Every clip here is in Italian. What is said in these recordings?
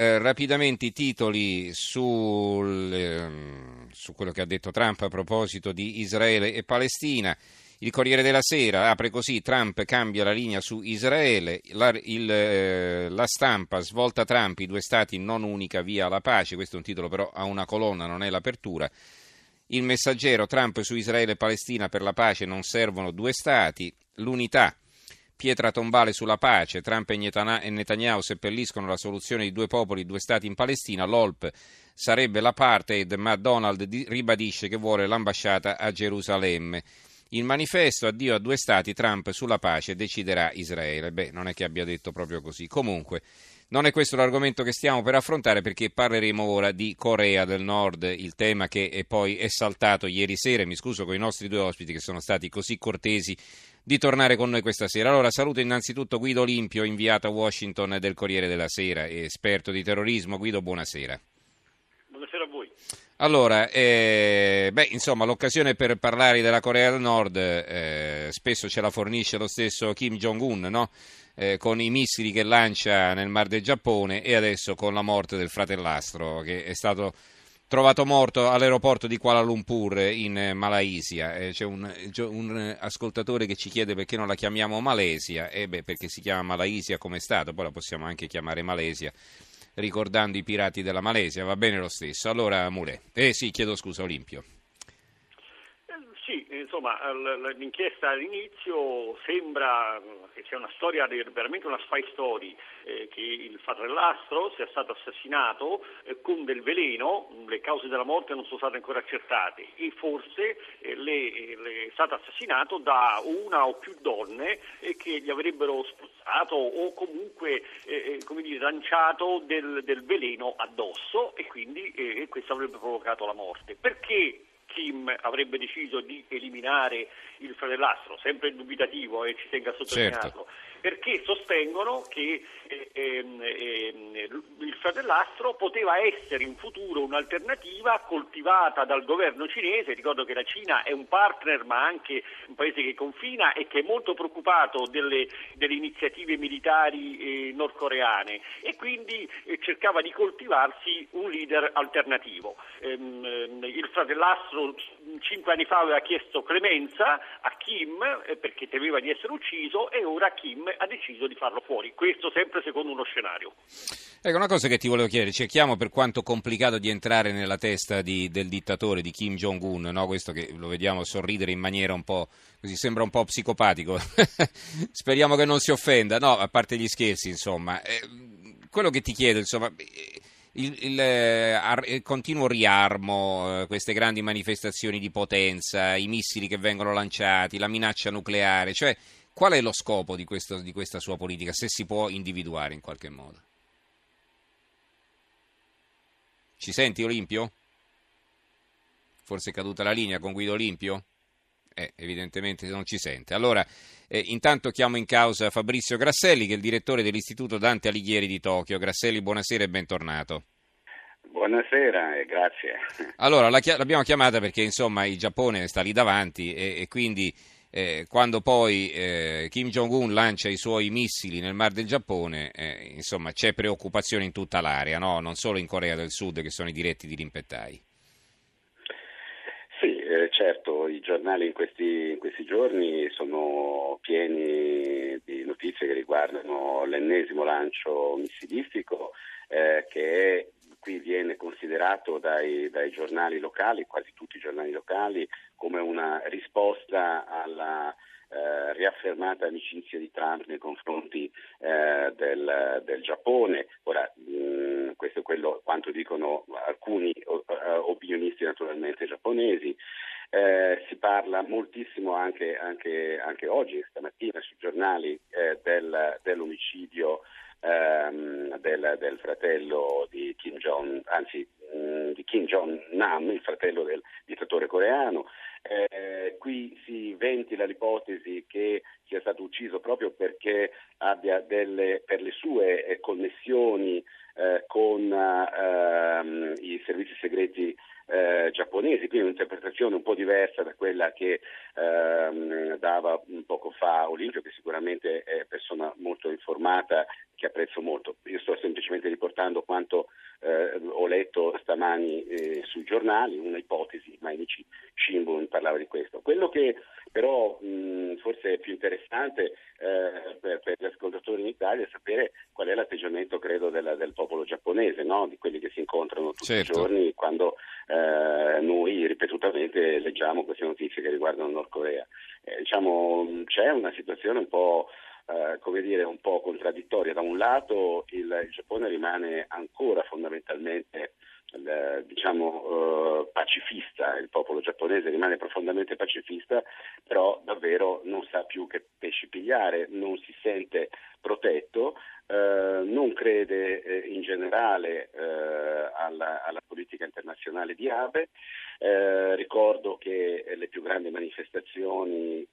eh, rapidamente i titoli sul, ehm, su quello che ha detto Trump a proposito di Israele e Palestina. Il Corriere della Sera apre così, Trump cambia la linea su Israele, la, il, eh, la, stampa svolta Trump, i due stati non unica via alla pace, questo è un titolo però a una colonna, non è l'apertura. Il messaggero, Trump su Israele e Palestina per la pace non servono due stati, l'unità, pietra tombale sulla pace, Trump e Netanyahu seppelliscono la soluzione di due popoli, due stati in Palestina, l'OLP sarebbe l'apartheid, ma Donald ribadisce che vuole l'ambasciata a Gerusalemme. Il manifesto addio a due stati, Trump sulla pace deciderà Israele. Beh, non è che abbia detto proprio così. Comunque, non è questo l'argomento che stiamo per affrontare perché parleremo ora di Corea del Nord, il tema che è poi è saltato ieri sera. Mi scuso con i nostri due ospiti che sono stati così cortesi di tornare con noi questa sera. Allora saluto innanzitutto Guido Olimpio, inviato a Washington del Corriere della Sera, esperto di terrorismo. Guido, buonasera. Allora, eh, beh, insomma, l'occasione per parlare della Corea del Nord eh, spesso ce la fornisce lo stesso Kim Jong-un, no? eh, con i missili che lancia nel Mar del Giappone e adesso con la morte del fratellastro che è stato trovato morto all'aeroporto di Kuala Lumpur in Malaysia. Eh, c'è un, un, ascoltatore che ci chiede perché non la chiamiamo Malesia, e beh, perché si chiama Malaysia come Stato, poi la possiamo anche chiamare Malesia ricordando i pirati della Malesia, va bene lo stesso. Allora, Mure. Eh sì, chiedo scusa, Olimpio. Eh, insomma, l'inchiesta all'inizio sembra che sia una storia, veramente una spy story, eh, che il fratellastro sia stato assassinato eh, con del veleno, le cause della morte non sono state ancora accertate e forse eh, le, le è stato assassinato da una o più donne eh, che gli avrebbero spruzzato o comunque eh, dire, lanciato del, del, veleno addosso e quindi questo avrebbe provocato la morte. Perché Kim avrebbe deciso di eliminare il fratellastro, sempre dubitativo e ci tenga a sottolinearlo. Certo perché sostengono che eh, ehm, ehm, il fratellastro poteva essere in futuro un'alternativa coltivata dal governo cinese, ricordo che la Cina è un partner ma anche un paese che confina e che è molto preoccupato delle, delle iniziative militari eh, nordcoreane e quindi eh, cercava di coltivarsi un leader alternativo. Ehm, ehm il fratellastro cinque anni fa aveva chiesto clemenza a Kim eh, perché temeva di essere ucciso e ora Kim ha deciso di farlo fuori. Questo sempre secondo uno scenario. Ecco, una cosa che ti volevo chiedere, cerchiamo per quanto complicato di entrare nella testa di, del dittatore, di Kim Jong-un, no? questo che lo vediamo sorridere in maniera un po' così, sembra un po' psicopatico. Speriamo che non si offenda, no, a parte gli scherzi, insomma. Eh, quello che ti chiedo, insomma... Eh, il, il, eh, il, continuo riarmo, eh, queste grandi manifestazioni di potenza, i missili che vengono lanciati, la minaccia nucleare, cioè Qual è lo scopo di, questo, di questa sua politica, se si può individuare in qualche modo? Ci senti Olimpio? Forse è caduta la linea con Guido Olimpio? Eh, evidentemente non ci sente. Allora, eh, intanto chiamo in causa Fabrizio Grasselli, che è il direttore dell'Istituto Dante Alighieri di Tokyo. Grasselli, buonasera e bentornato. Buonasera e grazie. Allora, la, l'abbiamo chiamata perché insomma il Giappone sta lì davanti e, e quindi eh, quando poi eh, Kim Jong-un lancia i suoi missili nel Mar del Giappone, eh, insomma c'è preoccupazione in tutta l'area, no? non solo in Corea del Sud che sono i diretti di rimpettai. Sì, eh, certo, i giornali in questi, in questi, giorni sono pieni di notizie che riguardano l'ennesimo lancio missilistico eh, che è qui viene considerato dai, dai, giornali locali, quasi tutti i giornali locali, come una risposta alla eh, riaffermata amicizia di Trump nei confronti eh, del, del, Giappone. Ora, mh, mm, questo è quello quanto dicono alcuni uh, opinionisti naturalmente giapponesi. Eh, si parla moltissimo anche, anche, anche, oggi, stamattina, sui giornali eh, del, dell'omicidio ehm, del, del, fratello di Kim Jong, anzi mm, di Kim Jong-nam, il fratello del dittatore coreano. Eh, qui si ventila l'ipotesi che sia stato ucciso proprio perché abbia delle, per le sue eh, connessioni eh, con ehm, i servizi segreti eh, giapponesi, quindi un'interpretazione un po' diversa da quella che ehm, dava poco fa Olimpio, che sicuramente è persona molto informata, che apprezzo molto. Io sto semplicemente riportando quanto eh, letto stamani eh, sui giornali, una ipotesi, Mainichi Shimbun parlava di questo. Quello che però mh, forse è più interessante eh, per, per, gli ascoltatori in Italia è sapere qual è l'atteggiamento, credo, della, del popolo giapponese, no? di quelli che si incontrano tutti certo. i giorni quando eh, noi ripetutamente leggiamo queste notizie che riguardano Nord Corea. Eh, diciamo, c'è una situazione un po' eh, come dire, un po' contraddittoria. Da un lato il, il Giappone rimane ancora fondamentalmente eh, diciamo, eh, pacifista, il popolo giapponese rimane profondamente pacifista, però davvero non sa più che pesci pigliare, non si sente protetto, eh, non crede in generale alla, alla, politica internazionale di Abe. Ricordo che le più grandi manifestazioni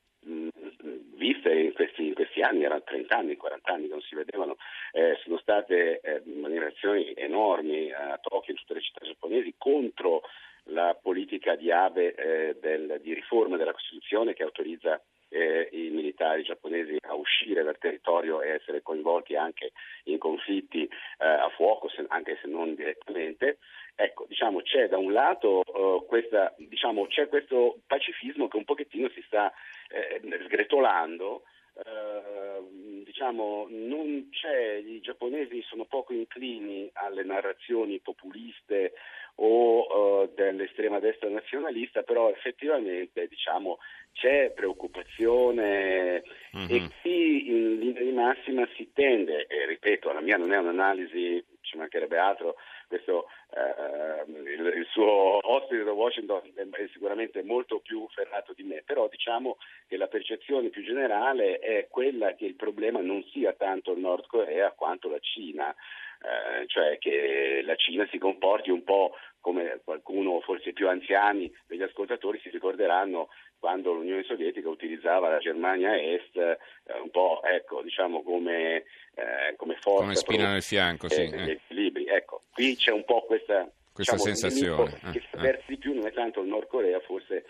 viste in questi, questi, anni, erano 30 anni, 40 anni che non si vedevano, eh, sono state eh, manifestazioni enormi a Tokyo, in tutte le città giapponesi, contro la politica di Abe eh, del, di riforma della Costituzione che autorizza eh, i militari giapponesi a uscire dal territorio e essere coinvolti anche in conflitti eh, a fuoco, se, anche se non direttamente. Ecco, diciamo, c'è da un lato uh, questa, diciamo, c'è questo pacifismo che un pochettino si sta eh, sgretolando. Uh, diciamo, non c'è, i giapponesi sono poco inclini alle narrazioni populiste o uh, dell'estrema destra nazionalista, però effettivamente diciamo, c'è preoccupazione mm-hmm. e qui in linea di massima si tende, e ripeto, la mia non è un'analisi, ci mancherebbe altro, questo, eh, suo ospite da Washington è sicuramente molto più ferrato di me, però diciamo che la percezione più generale è quella che il problema non sia tanto il Nord Corea quanto la Cina. Eh, cioè che la Cina si comporti un po' come qualcuno, forse più anziani degli ascoltatori si ricorderanno quando l'Unione Sovietica utilizzava la Germania Est eh, un po' ecco, diciamo come, eh, come forza come spina nel fianco, sì, degli eh. equilibri. Ecco, qui c'è un po' questa, questa diciamo, sensazione che si avversa di più non è tanto il Nord Corea, forse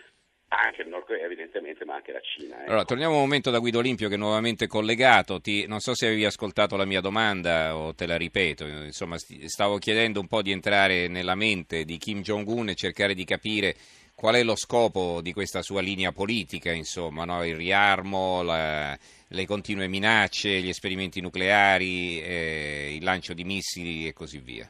anche il Nord Corea evidentemente, ma anche la Cina. Ecco. Allora, torniamo un momento da Guido Olimpio che è nuovamente collegato. Ti, non so se avevi ascoltato la mia domanda o te la ripeto. Insomma, stavo chiedendo un po' di entrare nella mente di Kim Jong-un e cercare di capire qual è lo scopo di questa sua linea politica, insomma, no? il riarmo, la, le continue minacce, gli esperimenti nucleari, eh, il lancio di missili e così via.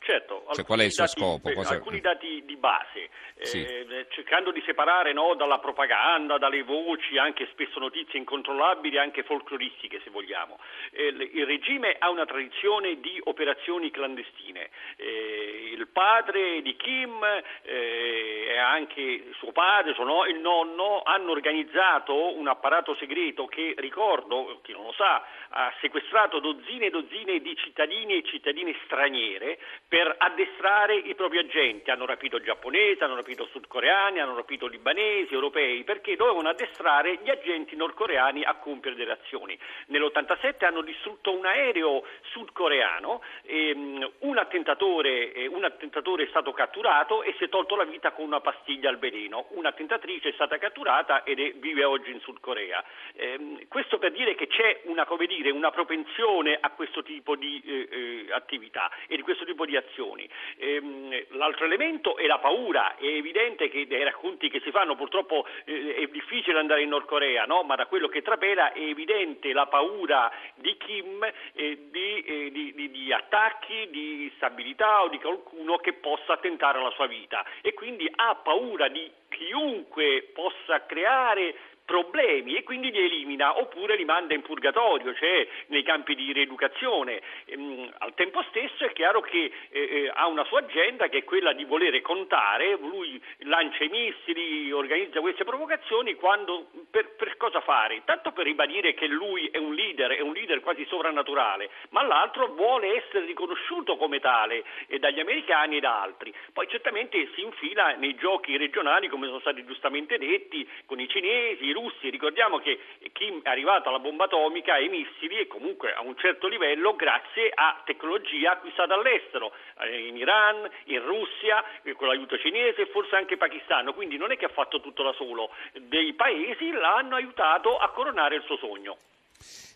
Certo, cioè, qual è il suo dati, scopo? Cosa... Alcuni dati di base, sì. eh, cercando di separare no, dalla propaganda, dalle voci, anche spesso notizie incontrollabili, anche folcloristiche se vogliamo. Eh, il regime ha una tradizione di operazioni clandestine. Eh, il padre di Kim eh, e anche suo padre, suo no, il nonno, hanno organizzato un apparato segreto che, ricordo, chi non lo sa, ha sequestrato dozzine e dozzine di cittadini e cittadine straniere per addestrare i propri agenti. Hanno rapito giapponesi, hanno rapito sudcoreani, hanno rapito libanesi, europei, perché dovevano addestrare gli agenti nordcoreani a compiere delle azioni. Nell'87 hanno distrutto un aereo sudcoreano, ehm, un, attentatore, eh, un attentatore è stato catturato e si è tolto la vita con una pastiglia al veleno. Un'attentatrice è stata catturata ed è, vive oggi in Sud Corea. Eh, questo per dire che c'è una, dire, una propensione a questo tipo di eh, eh, attività e di questo tipo di azioni. Ehm, l'altro elemento è la paura, è evidente che dai racconti che si fanno purtroppo eh, è difficile andare in Nord Corea, no? ma da quello che trapela è evidente la paura di Kim eh, di, eh, di, di, di, attacchi, di stabilità o di qualcuno che possa attentare alla sua vita e quindi ha paura di chiunque possa creare problemi e quindi li elimina oppure li manda in purgatorio, cioè nei campi di rieducazione. Ehm, al tempo stesso è chiaro che eh, eh, ha una sua agenda che è quella di volere contare, lui lancia i missili, organizza queste provocazioni, quando, per, per, cosa fare? Tanto per ribadire che lui è un leader, è un leader quasi sovrannaturale, ma l'altro vuole essere riconosciuto come tale eh, dagli americani e da altri. Poi certamente si infila nei giochi regionali, come sono stati giustamente detti, con i cinesi, russi. Ricordiamo che Kim è arrivato alla bomba atomica, ai missili e comunque a un certo livello grazie a tecnologia acquistata all'estero, eh, in Iran, in Russia, eh, con l'aiuto cinese e forse anche pakistano. Quindi non è che ha fatto tutto da solo, dei paesi l'hanno aiutato a coronare il suo sogno.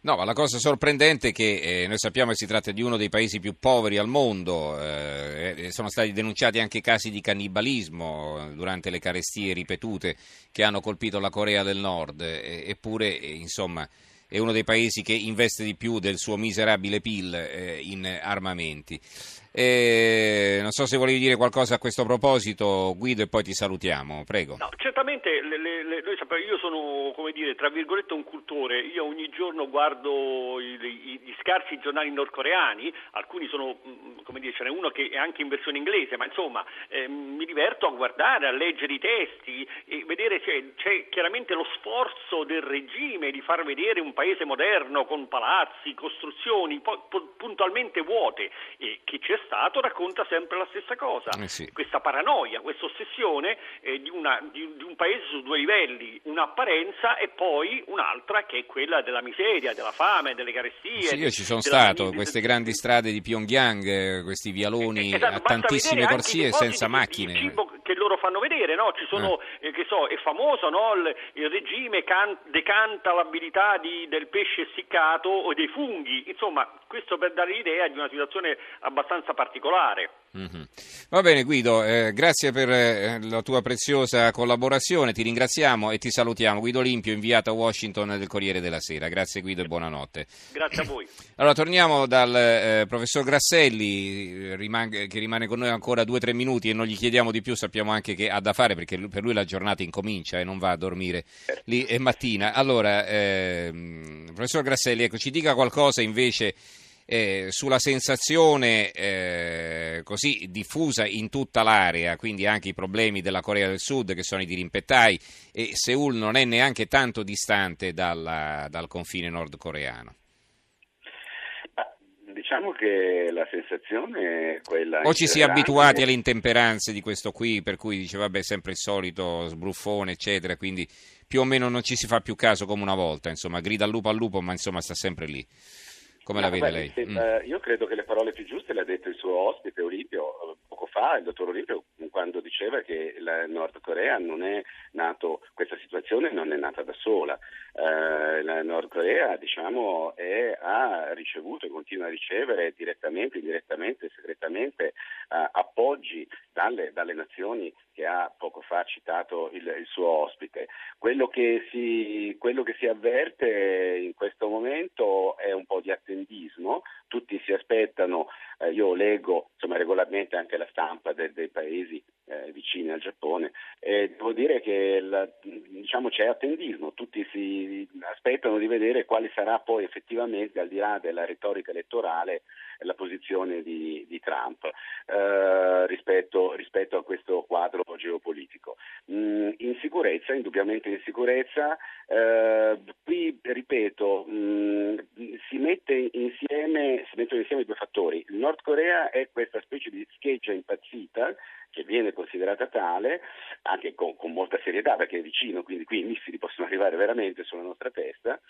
No, ma la cosa sorprendente è che eh, noi sappiamo che si tratta di uno dei paesi più poveri al mondo, eh, sono stati denunciati anche casi di cannibalismo durante le carestie ripetute che hanno colpito la Corea del Nord, eh, eppure insomma è uno dei paesi che investe di più del suo miserabile PIL eh, in armamenti. Eh, non so se volevi dire qualcosa a questo proposito, Guido, e poi ti salutiamo. Prego. No, certamente le, le, le, noi sappiamo, io sono, come dire, tra virgolette un cultore, io ogni giorno guardo i, i, gli scarsi giornali nordcoreani, alcuni sono, mm, come dire, ce n'è uno che è anche in versione inglese, ma insomma eh, mi diverto a guardare, a leggere i testi e vedere c'è, c'è chiaramente lo sforzo del regime di far vedere un paese moderno con palazzi, costruzioni po- puntualmente vuote e che c'è Stato racconta sempre la stessa cosa. Eh sì. Questa paranoia, questa ossessione eh, di, una, di, di, un paese su due livelli, un'apparenza e poi un'altra che è quella della miseria, della fame, delle carestie. Sì, io ci sono stato, mia... queste grandi strade di Pyongyang, eh, questi vialoni esatto, a tantissime corsie senza macchine. Cibo che loro fanno vedere, no? Ci sono, eh. Eh, che so, è famoso, no? il, il, regime can- decanta l'abilità di, del pesce essiccato o dei funghi, insomma, questo per dare l'idea di una situazione abbastanza particolare. Mm-hmm. Va bene Guido, eh, grazie per eh, la tua preziosa collaborazione, ti ringraziamo e ti salutiamo. Guido Limpio, inviato a Washington del Corriere della Sera. Grazie Guido e buonanotte. Grazie a voi. Allora torniamo dal eh, professor Grasselli, rimane, che rimane con noi ancora due o tre minuti e non gli chiediamo di più, sappiamo anche che ha da fare perché per lui la giornata incomincia e non va a dormire lì è mattina. Allora, ehm, professor Grasselli, ecco, ci dica qualcosa invece eh, sulla sensazione eh, così diffusa in tutta l'area, quindi anche i problemi della Corea del Sud che sono i dirimpettai e Seoul non è neanche tanto distante dalla, dal confine nordcoreano. Diciamo che la sensazione è quella. O ci si è abituati alle intemperanze di questo qui, per cui dice vabbè, sempre il solito sbruffone, eccetera, quindi più o meno non ci si fa più caso come una volta, insomma, grida al lupo al lupo, ma insomma sta sempre lì. Come no, la vede lei? Se, mm. uh, io credo che le parole più giuste le ha dette il suo ospite Olimpio fa, il dottor Olimpio, quando diceva che la Nord Corea non è nato, questa situazione non è nata da sola. Uh, la Nord Corea diciamo, è, ha ricevuto e continua a ricevere direttamente, indirettamente, segretamente uh, appoggi dalle, dalle, nazioni che ha poco fa citato il, il suo ospite. Quello che, si, quello che si avverte in questo momento è un po' di attendismo, tutti si aspettano, eh, io leggo insomma, regolarmente anche la stampa de, dei paesi eh, vicini al Giappone. E devo dire che la, diciamo, c'è attendismo, tutti si aspettano di vedere quale sarà poi effettivamente al di là della retorica elettorale la posizione di, di Trump eh, rispetto, rispetto, a questo quadro geopolitico. Mm, in sicurezza, indubbiamente in eh, qui ripeto, mm, si, mette insieme, si mettono insieme due fattori. Il Nord Corea è questa specie di scheggia impazzita che viene considerata tale anche con, con, molta serietà perché è vicino, quindi qui i missili possono arrivare veramente sulla nostra testa,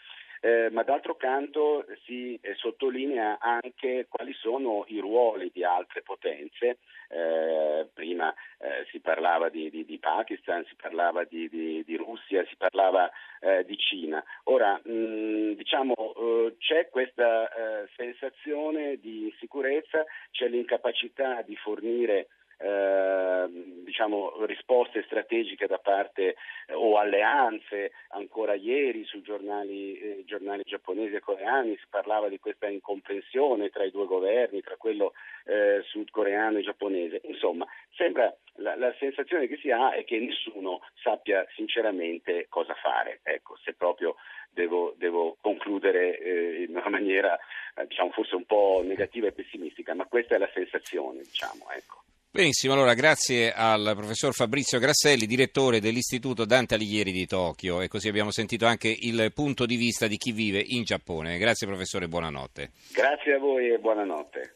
eh, ma d'altro canto si eh, sottolinea anche quali sono i ruoli di altre potenze. Eh, prima eh, si parlava di, di, di, Pakistan, si parlava di, di Russia, si parlava eh, di Cina. Ora, mh, diciamo, eh, c'è questa sensazione di insicurezza, c'è l'incapacità di fornire eh, diciamo, risposte strategiche da parte eh, o alleanze. Ancora ieri sui giornali, eh, giornali, giapponesi e coreani si parlava di questa incomprensione tra i due governi, tra quello eh, sudcoreano e giapponese. Insomma, sembra la, la, sensazione che si ha è che nessuno sappia sinceramente cosa fare. Ecco, se proprio devo, devo concludere eh, in una maniera eh, diciamo, forse un po' negativa e pessimistica, ma questa è la sensazione, diciamo, ecco. Benissimo, allora grazie al professor Fabrizio Grasselli, direttore dell'Istituto Dante Alighieri di Tokyo e così abbiamo sentito anche il punto di vista di chi vive in Giappone. Grazie professore, buonanotte. Grazie a voi e buonanotte.